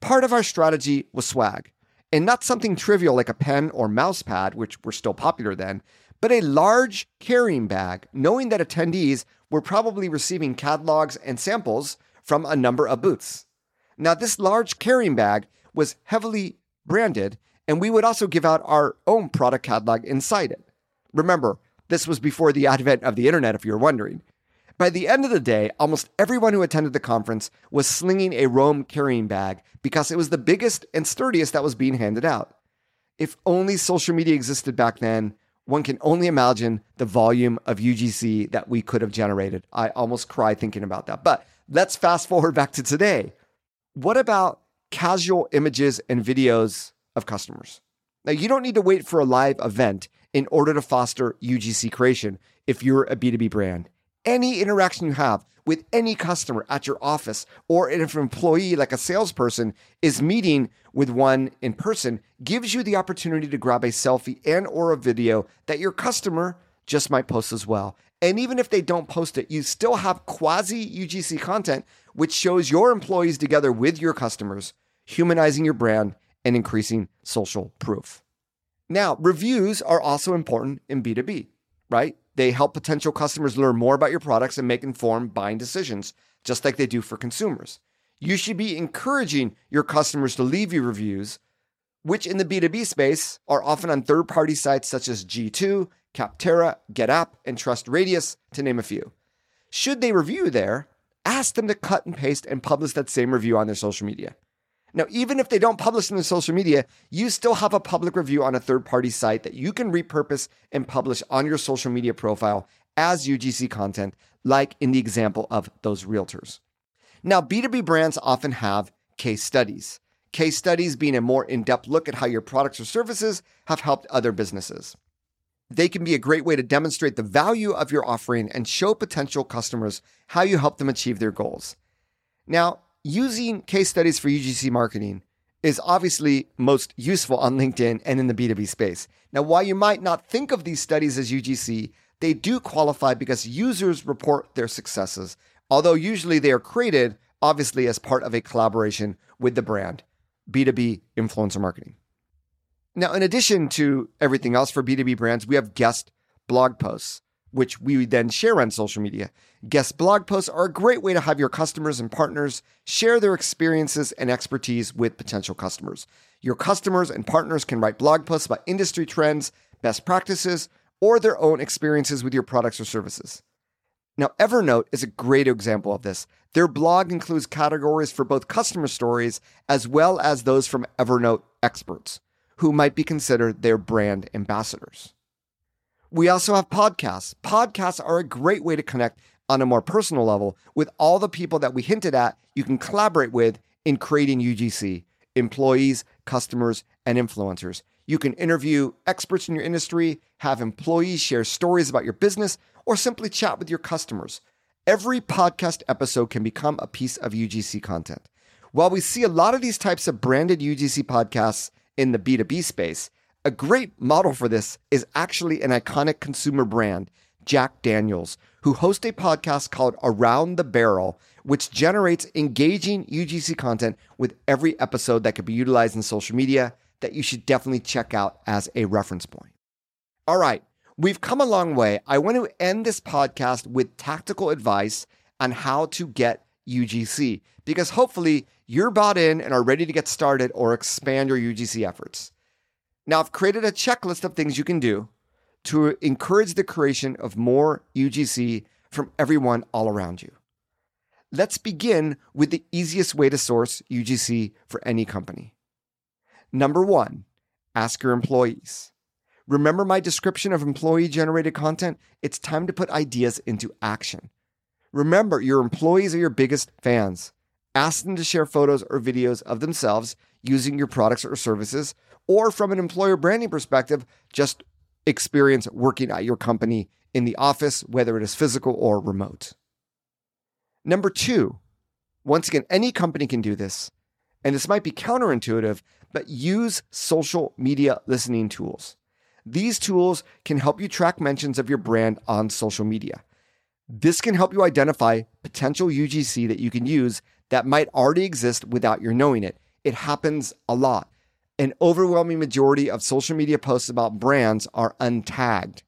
Part of our strategy was swag, and not something trivial like a pen or mouse pad, which were still popular then, but a large carrying bag, knowing that attendees were probably receiving catalogs and samples from a number of booths. Now, this large carrying bag was heavily branded and we would also give out our own product catalog inside it. Remember, this was before the advent of the internet, if you're wondering. By the end of the day, almost everyone who attended the conference was slinging a ROHM carrying bag because it was the biggest and sturdiest that was being handed out. If only social media existed back then, one can only imagine the volume of UGC that we could have generated. I almost cry thinking about that. But let's fast forward back to today. What about casual images and videos of customers. Now, you don't need to wait for a live event in order to foster UGC creation if you're a B2B brand. Any interaction you have with any customer at your office, or if an employee, like a salesperson, is meeting with one in person, gives you the opportunity to grab a selfie and or a video that your customer just might post as well. And even if they don't post it, you still have quasi UGC content, which shows your employees together with your customers, humanizing your brand and increasing social proof. Now, reviews are also important in B2B, right? They help potential customers learn more about your products and make informed buying decisions, just like they do for consumers. You should be encouraging your customers to leave you reviews, which in the B2B space are often on third party sites such as G2, Capterra, GetApp, and TrustRadius, to name a few. Should they review there, ask them to cut and paste and publish that same review on their social media. Now, even if they don't publish in the social media, you still have a public review on a third party site that you can repurpose and publish on your social media profile as UGC content, like in the example of those realtors. Now, B2B brands often have case studies. Case studies being a more in depth look at how your products or services have helped other businesses. They can be a great way to demonstrate the value of your offering and show potential customers how you help them achieve their goals. Now, using case studies for UGC marketing is obviously most useful on LinkedIn and in the B2B space. Now, while you might not think of these studies as UGC, they do qualify because users report their successes, although usually they are created obviously as part of a collaboration with the brand, B2B influencer marketing. Now, in addition to everything else for B2B brands, we have guest blog posts, which we then share on social media. Guest blog posts are a great way to have your customers and partners share their experiences and expertise with potential customers. Your customers and partners can write blog posts about industry trends, best practices, or their own experiences with your products or services. Now, Evernote is a great example of this. Their blog includes categories for both customer stories as well as those from Evernote experts who might be considered their brand ambassadors. We also have podcasts. Podcasts are a great way to connect on a more personal level with all the people that we hinted at you can collaborate with in creating UGC employees, customers, and influencers. You can interview experts in your industry, have employees share stories about your business, or simply chat with your customers. Every podcast episode can become a piece of UGC content. While we see a lot of these types of branded UGC podcasts in the B2B space, a great model for this is actually an iconic consumer brand, Jack Daniels, who hosts a podcast called Around the Barrel, which generates engaging UGC content with every episode that could be utilized in social media that you should definitely check out as a reference point. All right, we've come a long way. I want to end this podcast with tactical advice on how to get UGC because hopefully you're bought in and are ready to get started or expand your UGC efforts. Now, I've created a checklist of things you can do to encourage the creation of more UGC from everyone all around you. Let's begin with the easiest way to source UGC for any company. Number one, ask your employees. Remember my description of employee generated content? It's time to put ideas into action. Remember, your employees are your biggest fans. Ask them to share photos or videos of themselves using your products or services, or from an employer branding perspective, just experience working at your company in the office, whether it is physical or remote. Number two, once again, any company can do this, and this might be counterintuitive, but use social media listening tools. These tools can help you track mentions of your brand on social media. This can help you identify potential UGC that you can use that might already exist without your knowing it. It happens a lot an overwhelming majority of social media posts about brands are untagged.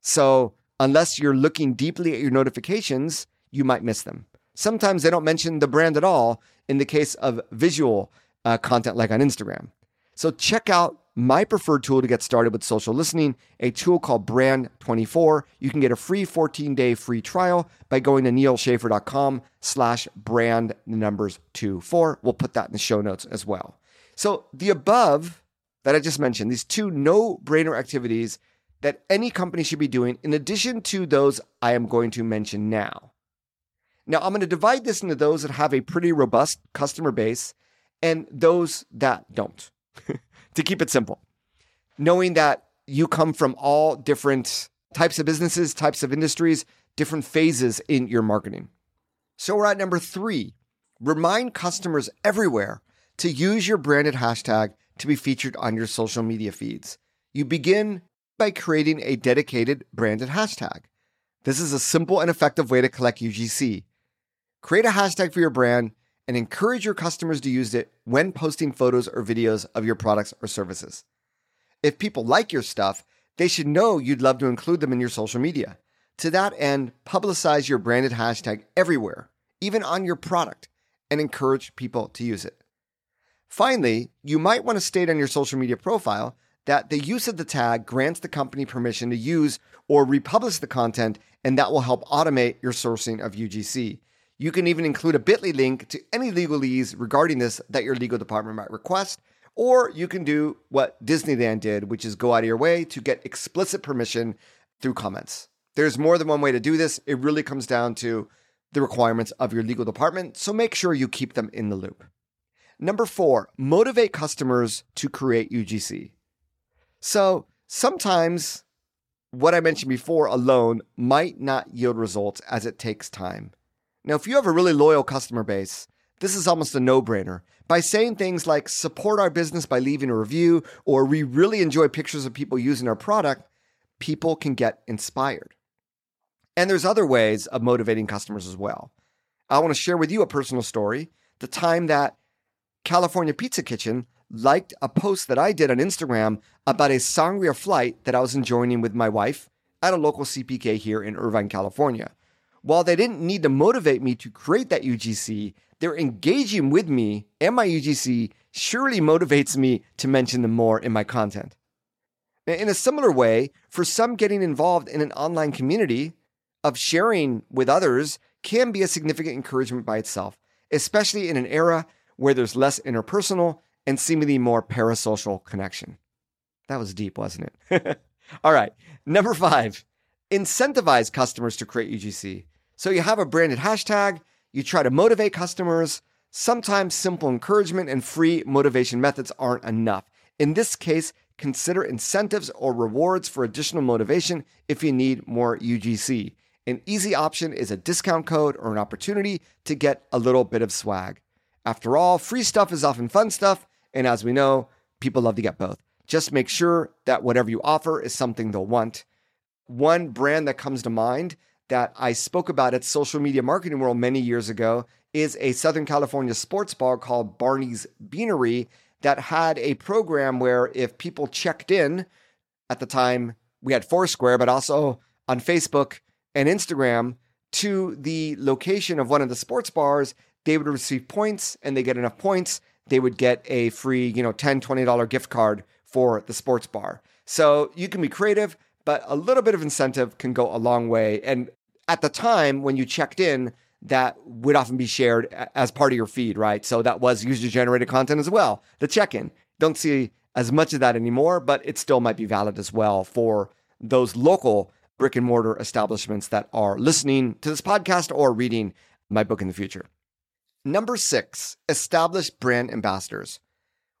So, unless you're looking deeply at your notifications, you might miss them. Sometimes they don't mention the brand at all in the case of visual uh, content like on Instagram. So, check out my preferred tool to get started with social listening, a tool called Brand24. You can get a free 14-day free trial by going to nealschaffer.com slash brand numbers 24. We'll put that in the show notes as well. So the above that I just mentioned, these two no-brainer activities that any company should be doing, in addition to those I am going to mention now. Now, I'm going to divide this into those that have a pretty robust customer base and those that don't, to keep it simple. Knowing that you come from all different types of businesses, types of industries, different phases in your marketing. So we're at number three remind customers everywhere to use your branded hashtag to be featured on your social media feeds. You begin by creating a dedicated branded hashtag. This is a simple and effective way to collect UGC. Create a hashtag for your brand and encourage your customers to use it when posting photos or videos of your products or services. If people like your stuff, they should know you'd love to include them in your social media. To that end, publicize your branded hashtag everywhere, even on your product, and encourage people to use it. Finally, you might want to state on your social media profile that the use of the tag grants the company permission to use or republish the content, and that will help automate your sourcing of UGC. You can even include a bit.ly link to any legalese regarding this that your legal department might request, or you can do what Disneyland did, which is go out of your way to get explicit permission through comments. There's more than one way to do this. It really comes down to the requirements of your legal department, so make sure you keep them in the loop. Number four, motivate customers to create UGC. So sometimes what I mentioned before alone might not yield results as it takes time. Now, if you have a really loyal customer base, this is almost a no brainer. By saying things like support our business by leaving a review, or we really enjoy pictures of people using our product, people can get inspired. And there's other ways of motivating customers as well. I want to share with you a personal story. The time that California Pizza Kitchen liked a post that I did on Instagram about a sangria flight that I was enjoying with my wife at a local CPK here in Irvine, California. While they didn't need to motivate me to create that UGC, they're engaging with me and my UGC surely motivates me to mention them more in my content. In a similar way, for some, getting involved in an online community of sharing with others can be a significant encouragement by itself, especially in an era where there's less interpersonal and seemingly more parasocial connection. That was deep, wasn't it? All right. Number five, incentivize customers to create UGC. So you have a branded hashtag, you try to motivate customers. Sometimes simple encouragement and free motivation methods aren't enough. In this case, consider incentives or rewards for additional motivation if you need more UGC. An easy option is a discount code or an opportunity to get a little bit of swag. After all, free stuff is often fun stuff, and as we know, people love to get both. Just make sure that whatever you offer is something they'll want. One brand that comes to mind that I spoke about at Social Media Marketing World many years ago is a Southern California sports bar called Barney's Beanery that had a program where if people checked in at the time, we had Foursquare, but also on Facebook and Instagram to the location of one of the sports bars, they would receive points and they get enough points they would get a free, you know, $10, $20 gift card for the sports bar. So you can be creative, but a little bit of incentive can go a long way. And at the time when you checked in, that would often be shared as part of your feed, right? So that was user generated content as well. The check in. Don't see as much of that anymore, but it still might be valid as well for those local brick and mortar establishments that are listening to this podcast or reading my book in the future. Number six, establish brand ambassadors.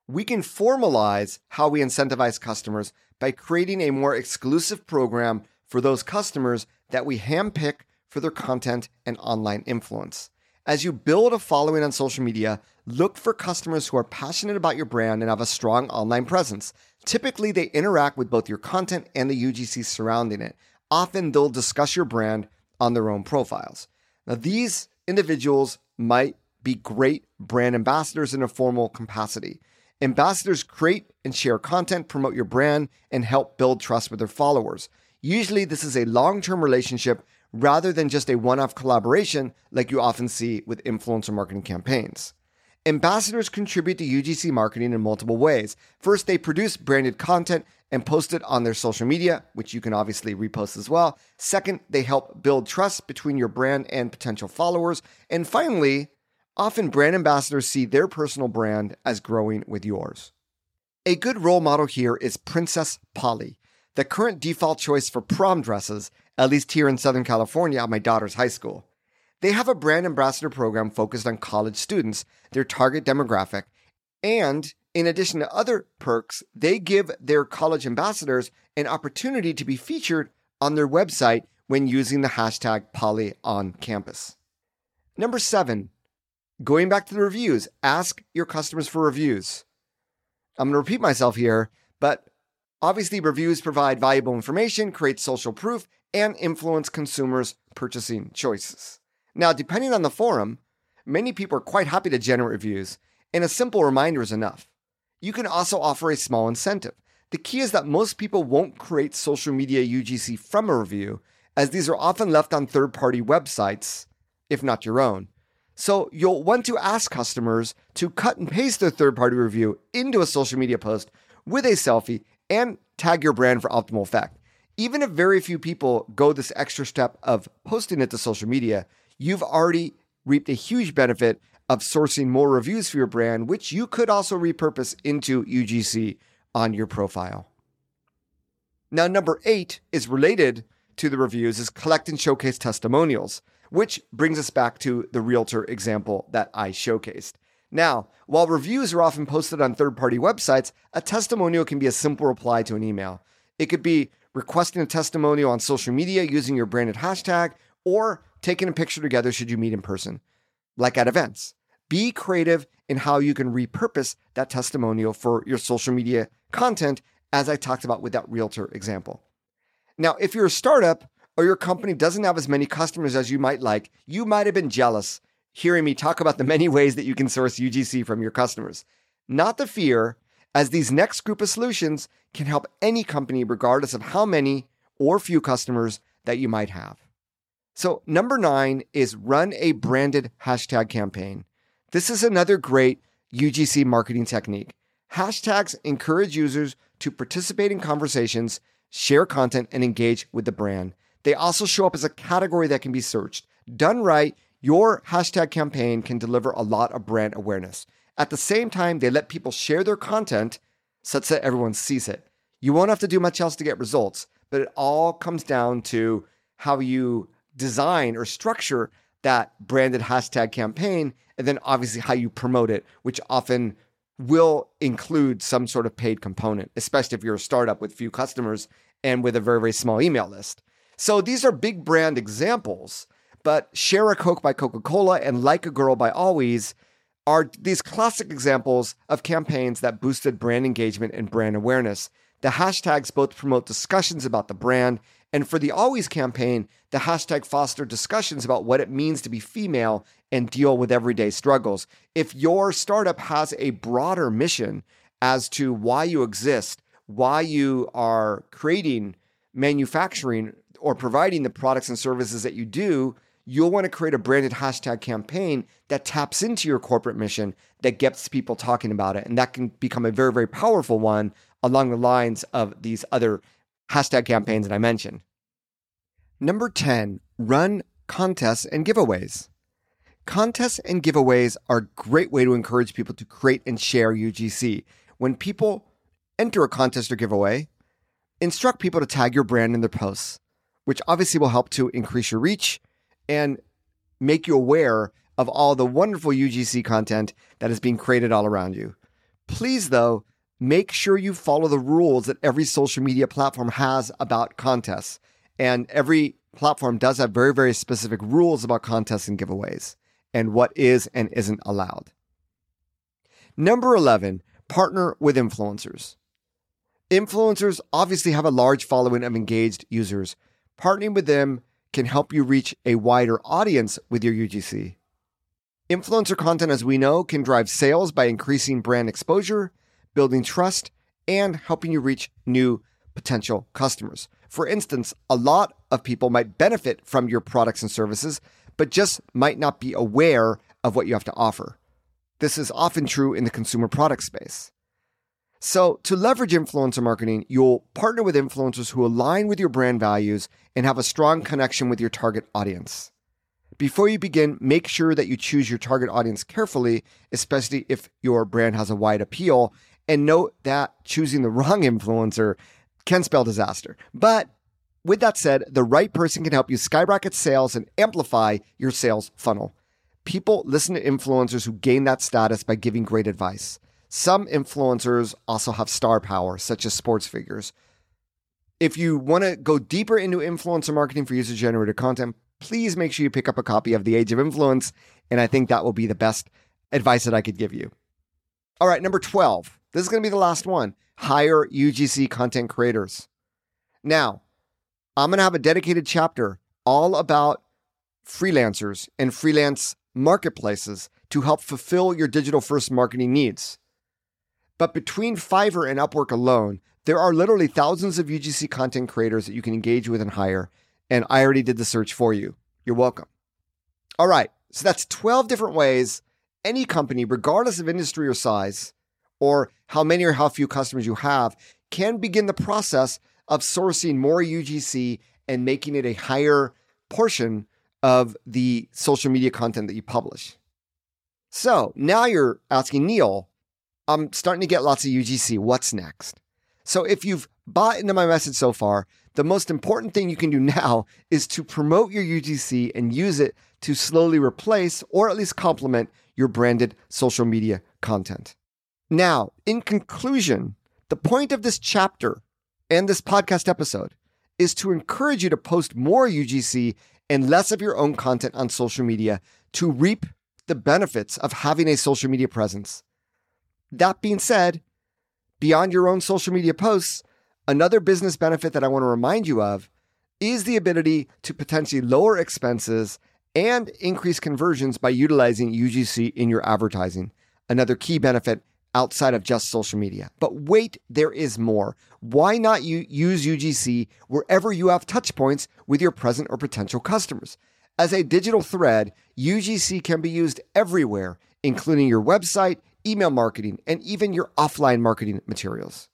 We can formalize how we incentivize customers by creating a more exclusive program for those customers that we handpick for their content and online influence. As you build a following on social media, look for customers who are passionate about your brand and have a strong online presence. Typically, they interact with both your content and the UGC surrounding it. Often, they'll discuss your brand on their own profiles. Now, these individuals might be great brand ambassadors in a formal capacity. Ambassadors create and share content, promote your brand, and help build trust with their followers. Usually, this is a long term relationship rather than just a one off collaboration like you often see with influencer marketing campaigns. Ambassadors contribute to UGC marketing in multiple ways. First, they produce branded content and post it on their social media, which you can obviously repost as well. Second, they help build trust between your brand and potential followers. And finally, Often, brand ambassadors see their personal brand as growing with yours. A good role model here is Princess Polly, the current default choice for prom dresses, at least here in Southern California at my daughter's high school. They have a brand ambassador program focused on college students, their target demographic, and in addition to other perks, they give their college ambassadors an opportunity to be featured on their website when using the hashtag Polly on campus. Number seven, going back to the reviews, ask your customers for reviews. I'm going to repeat myself here, but obviously, reviews provide valuable information, create social proof, and influence consumers' purchasing choices. Now, depending on the forum, many people are quite happy to generate reviews, and a simple reminder is enough. You can also offer a small incentive. The key is that most people won't create social media UGC from a review, as these are often left on third party websites, if not your own. So you'll want to ask customers to cut and paste their third party review into a social media post with a selfie and tag your brand for optimal effect. Even if very few people go this extra step of posting it to social media, you've already reaped a huge benefit of sourcing more reviews for your brand, which you could also repurpose into UGC on your profile. Now, number eight is related to the reviews is collect and showcase testimonials. Which brings us back to the realtor example that I showcased. Now, while reviews are often posted on third party websites, a testimonial can be a simple reply to an email. It could be requesting a testimonial on social media using your branded hashtag or taking a picture together should you meet in person, like at events. Be creative in how you can repurpose that testimonial for your social media content, as I talked about with that realtor example. Now, if you're a startup or your company doesn't have as many customers as you might like, you might have been jealous hearing me talk about the many ways that you can source UGC from your customers. Not the fear, as these next group of solutions can help any company, regardless of how many or few customers that you might have. So, number nine is run a branded hashtag campaign. This is another great UGC marketing technique. Hashtags encourage users to participate in conversations, share content, and engage with the brand. They also show up as a category that can be searched. Done right, your hashtag campaign can deliver a lot of brand awareness. At the same time, they let people share their content such that everyone sees it. You won't have to do much else to get results, but it all comes down to how you design or structure that branded hashtag campaign, and then obviously how you promote it, which often will include some sort of paid component, especially if you're a startup with few customers and with a very, very small email list. So these are big brand examples, but Share a Coke by Coca Cola and Like a Girl by Always are these classic examples of campaigns that boosted brand engagement and brand awareness. The hashtags both promote discussions about the brand, and for the Always campaign, the hashtag fostered discussions about what it means to be female and deal with everyday struggles. If your startup has a broader mission as to why you exist, why you are creating, manufacturing, or providing the products and services that you do, you'll want to create a branded hashtag campaign that taps into your corporate mission that gets people talking about it. And that can become a very, very powerful one along the lines of these other hashtag campaigns that I mentioned. Number 10, run contests and giveaways. Contests and giveaways are a great way to encourage people to create and share UGC. When people enter a contest or giveaway, instruct people to tag your brand in their posts, which obviously will help to increase your reach and make you aware of all the wonderful UGC content that is being created all around you. Please, though, make sure you follow the rules that every social media platform has about contests. And every platform does have very, very specific rules about contests and giveaways and what is and isn't allowed. Number 11, partner with influencers. Influencers obviously have a large following of engaged users. Partnering with them can help you reach a wider audience with your UGC. Influencer content, as we know, can drive sales by increasing brand exposure, building trust, and helping you reach new potential customers. For instance, a lot of people might benefit from your products and services, but just might not be aware of what you have to offer. This is often true in the consumer product space. So, to leverage influencer marketing, you'll partner with influencers who align with your brand values and have a strong connection with your target audience. Before you begin, make sure that you choose your target audience carefully, especially if your brand has a wide appeal. And note that choosing the wrong influencer can spell disaster. But with that said, the right person can help you skyrocket sales and amplify your sales funnel. People listen to influencers who gain that status by giving great advice. Some influencers also have star power, such as sports figures. If you want to go deeper into influencer marketing for user generated content, please make sure you pick up a copy of The Age of Influence. And I think that will be the best advice that I could give you. All right, number 12. This is going to be the last one hire UGC content creators. Now, I'm going to have a dedicated chapter all about freelancers and freelance marketplaces to help fulfill your digital first marketing needs. But between Fiverr and Upwork alone, there are literally thousands of UGC content creators that you can engage with and hire. And I already did the search for you. You're welcome. All right. So that's 12 different ways any company, regardless of industry or size, or how many or how few customers you have, can begin the process of sourcing more UGC and making it a higher portion of the social media content that you publish. So now you're asking Neal, I'm starting to get lots of UGC. What's next? So if you've bought into my message so far, the most important thing you can do now is to promote your UGC and use it to slowly replace or at least complement your branded social media content. Now, in conclusion, the point of this chapter and this podcast episode is to encourage you to post more UGC and less of your own content on social media to reap the benefits of having a social media presence. That being said, beyond your own social media posts, another business benefit that I want to remind you of is the ability to potentially lower expenses and increase conversions by utilizing UGC in your advertising. Another key benefit outside of just social media. But wait, there is more. Why not you use UGC wherever you have touch points with your present or potential customers? As a digital thread, UGC can be used everywhere, including your website, email marketing, and even your offline marketing materials.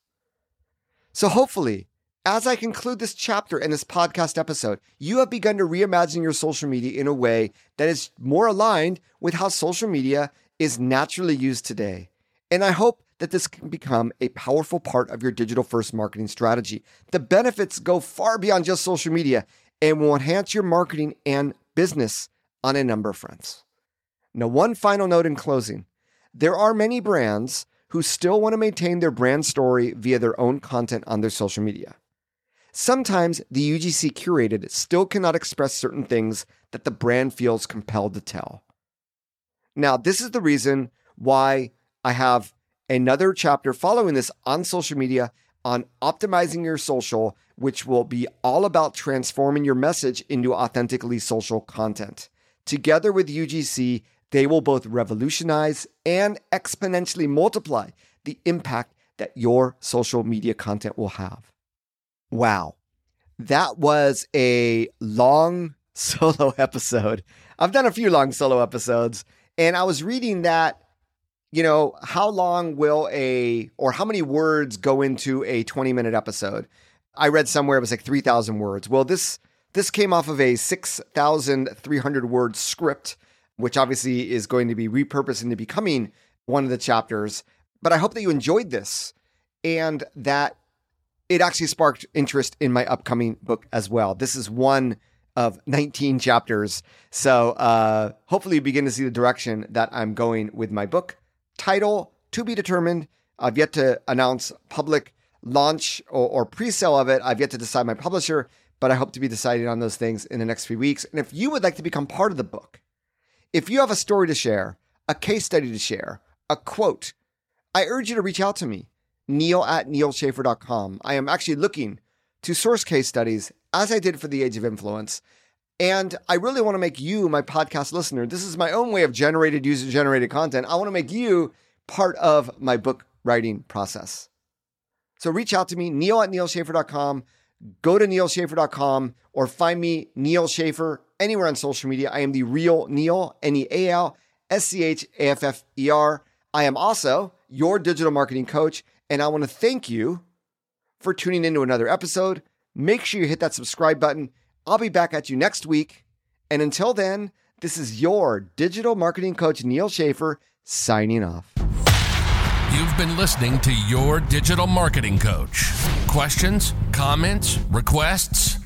So hopefully, as I conclude this chapter and this podcast episode, you have begun to reimagine your social media in a way that is more aligned with how social media is naturally used today. And I hope that this can become a powerful part of your digital first marketing strategy. The benefits go far beyond just social media and will enhance your marketing and business on a number of fronts. Now, one final note in closing there are many brands who still want to maintain their brand story via their own content on their social media. Sometimes the UGC curated still cannot express certain things that the brand feels compelled to tell. Now, this is the reason why I have another chapter following this on social media on optimizing your social, which will be all about transforming your message into authentically social content. Together with UGC, they will both revolutionize and exponentially multiply the impact that your social media content will have. Wow. That was a long solo episode. I've done a few long solo episodes, and I was reading that you know, how long will a, or how many words go into a 20 minute episode? I read somewhere it was like 3,000 words. Well, this, this came off of a 6,300 word script, which obviously is going to be repurposed into becoming one of the chapters. But I hope that you enjoyed this and that it actually sparked interest in my upcoming book as well. This is one of 19 chapters. So uh, hopefully you begin to see the direction that I'm going with my book. Title to be determined. I've yet to announce public launch or, or pre sale of it. I've yet to decide my publisher, but I hope to be deciding on those things in the next few weeks. And if you would like to become part of the book, if you have a story to share, a case study to share, a quote, I urge you to reach out to me, neal at nealschaffer.com. I am actually looking to source case studies as I did for the Age of Influence. And I really want to make you, my podcast listener, this is my own way of generated user generated content. I want to make you part of my book writing process. So reach out to me, neal at nealschaffer.com. Go to nealschaffer.com or find me, Neal Schaffer, anywhere on social media. I am the real Neal, N E A L S C H A F F E R. I am also your digital marketing coach, and I want to thank you for tuning into another episode. Make sure you hit that subscribe button I'll be back at you next week. And until then, this is your digital marketing coach, Neal Schaffer, signing off. You've been listening to Your Digital Marketing Coach. Questions, comments, requests?